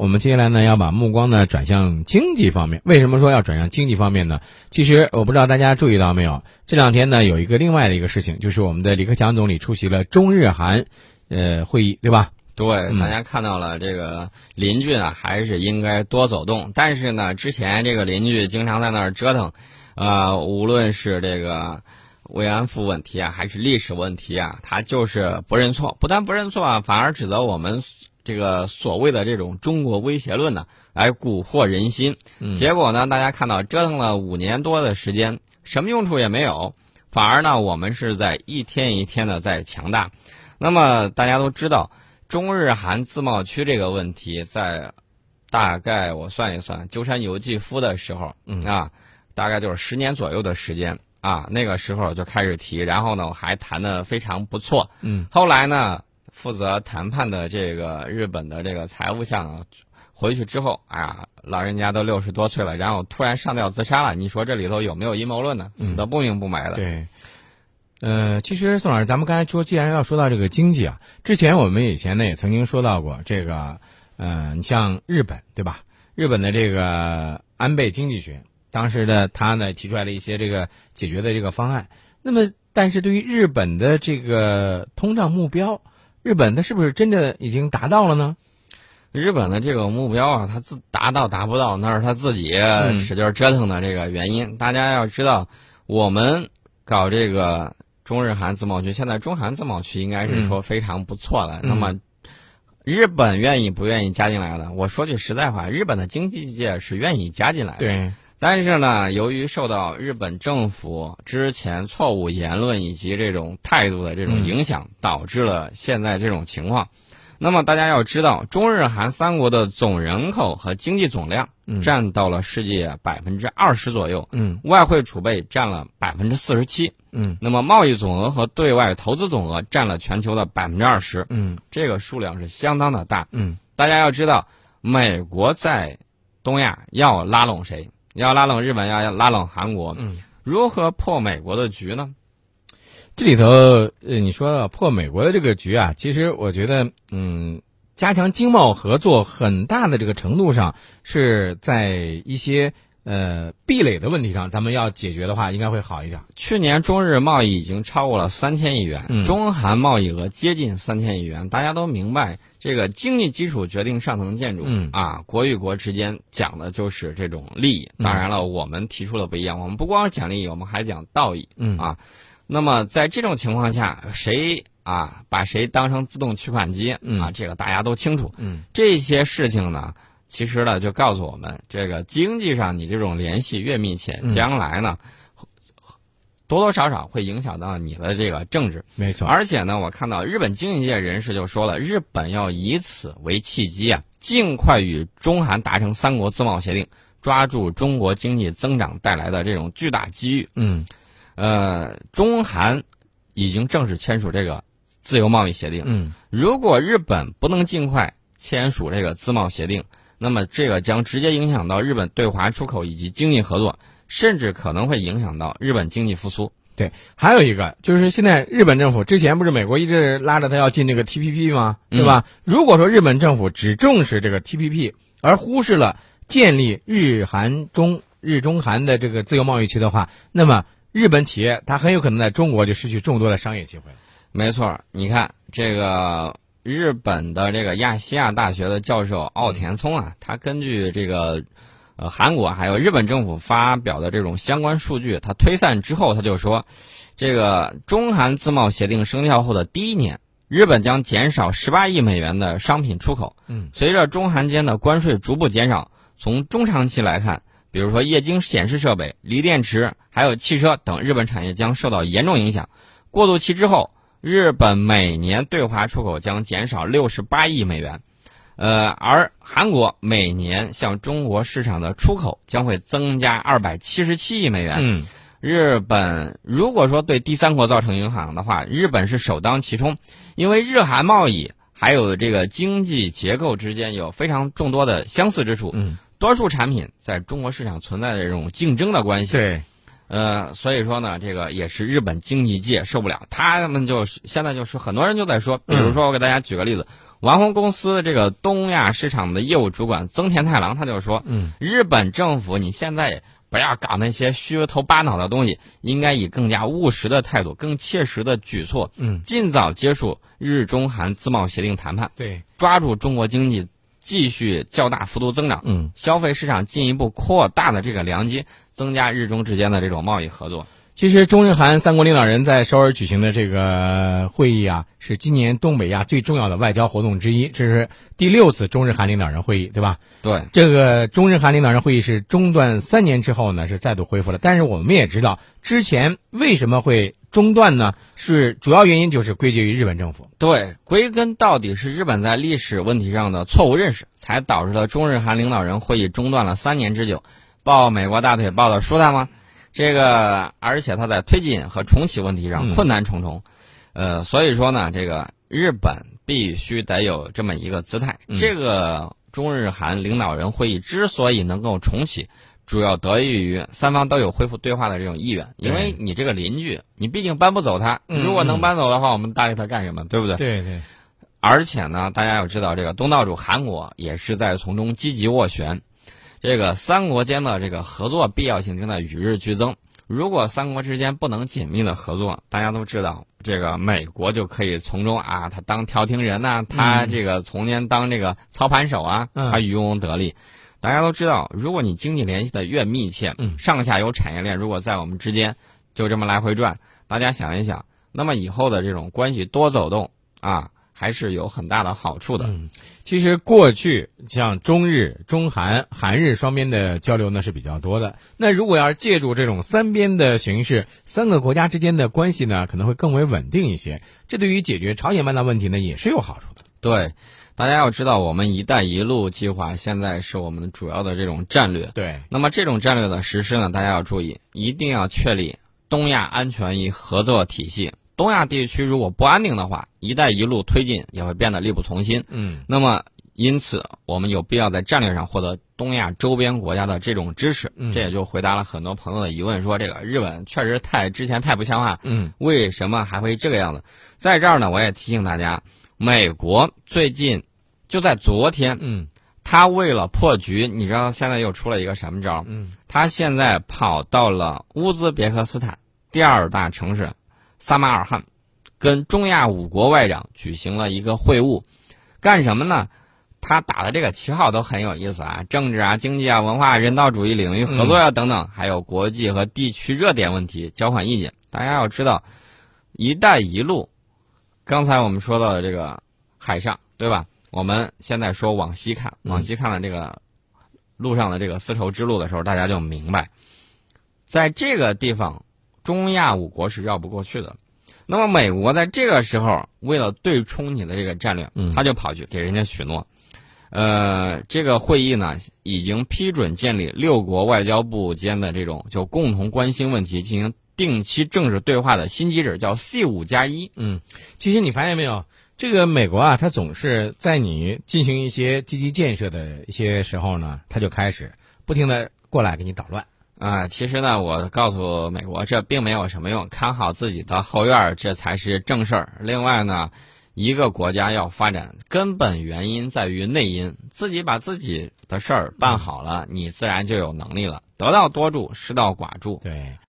我们接下来呢要把目光呢转向经济方面。为什么说要转向经济方面呢？其实我不知道大家注意到没有，这两天呢有一个另外的一个事情，就是我们的李克强总理出席了中日韩呃会议，对吧？对，大家看到了这个邻居呢，还是应该多走动。但是呢，之前这个邻居经常在那儿折腾，呃，无论是这个慰安妇问题啊，还是历史问题啊，他就是不认错，不但不认错啊，反而指责我们。这个所谓的这种中国威胁论呢，来蛊惑人心，结果呢，大家看到折腾了五年多的时间，什么用处也没有，反而呢，我们是在一天一天的在强大。那么大家都知道，中日韩自贸区这个问题，在大概我算一算，鸠山由纪夫的时候啊，大概就是十年左右的时间啊，那个时候就开始提，然后呢，还谈的非常不错。嗯，后来呢？负责谈判的这个日本的这个财务相回去之后，哎呀，老人家都六十多岁了，然后突然上吊自杀了。你说这里头有没有阴谋论呢？死的不明不白的。对，呃，其实宋老师，咱们刚才说，既然要说到这个经济啊，之前我们以前呢也曾经说到过这个，呃，你像日本对吧？日本的这个安倍经济学，当时的他呢提出来了一些这个解决的这个方案。那么，但是对于日本的这个通胀目标。日本它是不是真的已经达到了呢？日本的这个目标啊，它自达到达不到，那是他自己使劲折腾的这个原因。大家要知道，我们搞这个中日韩自贸区，现在中韩自贸区应该是说非常不错了。那么，日本愿意不愿意加进来呢？我说句实在话，日本的经济界是愿意加进来的。对。但是呢，由于受到日本政府之前错误言论以及这种态度的这种影响，导致了现在这种情况。那么大家要知道，中日韩三国的总人口和经济总量占到了世界百分之二十左右，嗯，外汇储备占了百分之四十七，嗯，那么贸易总额和对外投资总额占了全球的百分之二十，嗯，这个数量是相当的大，嗯，大家要知道，美国在东亚要拉拢谁？要拉拢日本，要要拉拢韩国，嗯，如何破美国的局呢？这里头，呃，你说破美国的这个局啊，其实我觉得，嗯，加强经贸合作，很大的这个程度上是在一些。呃，壁垒的问题上，咱们要解决的话，应该会好一点。去年中日贸易已经超过了三千亿元，中韩贸易额接近三千亿元。大家都明白，这个经济基础决定上层建筑啊，国与国之间讲的就是这种利益。当然了，我们提出的不一样，我们不光是讲利益，我们还讲道义。嗯啊，那么在这种情况下，谁啊把谁当成自动取款机啊？这个大家都清楚。嗯，这些事情呢？其实呢，就告诉我们，这个经济上你这种联系越密切，将来呢，多多少少会影响到你的这个政治。没错。而且呢，我看到日本经济界人士就说了，日本要以此为契机啊，尽快与中韩达成三国自贸协定，抓住中国经济增长带来的这种巨大机遇。嗯，呃，中韩已经正式签署这个自由贸易协定。嗯，如果日本不能尽快签署这个自贸协定，那么这个将直接影响到日本对华出口以及经济合作，甚至可能会影响到日本经济复苏。对，还有一个就是现在日本政府之前不是美国一直拉着他要进这个 TPP 吗？对吧？如果说日本政府只重视这个 TPP，而忽视了建立日韩中日中韩的这个自由贸易区的话，那么日本企业它很有可能在中国就失去众多的商业机会。没错，你看这个。日本的这个亚细亚大学的教授奥田聪啊，他根据这个呃韩国还有日本政府发表的这种相关数据，他推算之后，他就说，这个中韩自贸协定生效后的第一年，日本将减少十八亿美元的商品出口。嗯，随着中韩间的关税逐步减少，从中长期来看，比如说液晶显示设备、锂电池还有汽车等日本产业将受到严重影响。过渡期之后。日本每年对华出口将减少六十八亿美元，呃，而韩国每年向中国市场的出口将会增加二百七十七亿美元。嗯，日本如果说对第三国造成影响的话，日本是首当其冲，因为日韩贸易还有这个经济结构之间有非常众多的相似之处。嗯，多数产品在中国市场存在的这种竞争的关系。对。呃，所以说呢，这个也是日本经济界受不了，他们就现在就是很多人就在说，比如说我给大家举个例子，丸红公司的这个东亚市场的业务主管增田太郎他就说，嗯，日本政府你现在不要搞那些虚头巴脑的东西，应该以更加务实的态度、更切实的举措，嗯，尽早结束日中韩自贸协定谈判，对，抓住中国经济继续较大幅度增长，嗯，消费市场进一步扩大的这个良机，增加日中之间的这种贸易合作。其实中日韩三国领导人在首尔举行的这个会议啊，是今年东北亚最重要的外交活动之一。这是第六次中日韩领导人会议，对吧？对，这个中日韩领导人会议是中断三年之后呢，是再度恢复了。但是我们也知道，之前为什么会中断呢？是主要原因就是归结于日本政府。对，归根到底是日本在历史问题上的错误认识，才导致了中日韩领导人会议中断了三年之久。抱美国大腿抱的舒坦吗？这个，而且他在推进和重启问题上困难重重，呃，所以说呢，这个日本必须得有这么一个姿态。这个中日韩领导人会议之所以能够重启，主要得益于三方都有恢复对话的这种意愿。因为你这个邻居，你毕竟搬不走他，如果能搬走的话，我们搭理他干什么？对不对？对对。而且呢，大家要知道，这个东道主韩国也是在从中积极斡旋。这个三国间的这个合作必要性正在与日俱增。如果三国之间不能紧密的合作，大家都知道，这个美国就可以从中啊，他当调停人呐，他这个从间当这个操盘手啊，他渔翁得利。大家都知道，如果你经济联系的越密切，上下游产业链如果在我们之间就这么来回转，大家想一想，那么以后的这种关系多走动啊。还是有很大的好处的。嗯，其实过去像中日、中韩、韩日双边的交流呢是比较多的。那如果要是借助这种三边的形式，三个国家之间的关系呢可能会更为稳定一些。这对于解决朝鲜半岛问题呢也是有好处的。对，大家要知道，我们“一带一路”计划现在是我们主要的这种战略。对，那么这种战略的实施呢，大家要注意，一定要确立东亚安全与合作体系。东亚地区如果不安定的话，“一带一路”推进也会变得力不从心。嗯，那么因此我们有必要在战略上获得东亚周边国家的这种支持。嗯，这也就回答了很多朋友的疑问，说这个日本确实太之前太不像话。嗯，为什么还会这个样子？在这儿呢，我也提醒大家，美国最近就在昨天，嗯，他为了破局，你知道现在又出了一个什么招？嗯，他现在跑到了乌兹别克斯坦第二大城市。撒马尔罕跟中亚五国外长举行了一个会晤，干什么呢？他打的这个旗号都很有意思啊，政治啊、经济啊、文化、人道主义领域合作啊等等，还有国际和地区热点问题交换意见。大家要知道，“一带一路”，刚才我们说到的这个海上，对吧？我们现在说往西看，往西看了这个路上的这个丝绸之路的时候，大家就明白，在这个地方。中亚五国是绕不过去的，那么美国在这个时候为了对冲你的这个战略，他就跑去给人家许诺，呃，这个会议呢已经批准建立六国外交部间的这种就共同关心问题进行定期政治对话的新机制，叫 C 五加一。嗯，其实你发现没有，这个美国啊，它总是在你进行一些积极建设的一些时候呢，他就开始不停的过来给你捣乱。啊，其实呢，我告诉美国，这并没有什么用，看好自己的后院儿，这才是正事儿。另外呢，一个国家要发展，根本原因在于内因，自己把自己的事儿办好了，你自然就有能力了。得道多助，失道寡助。对。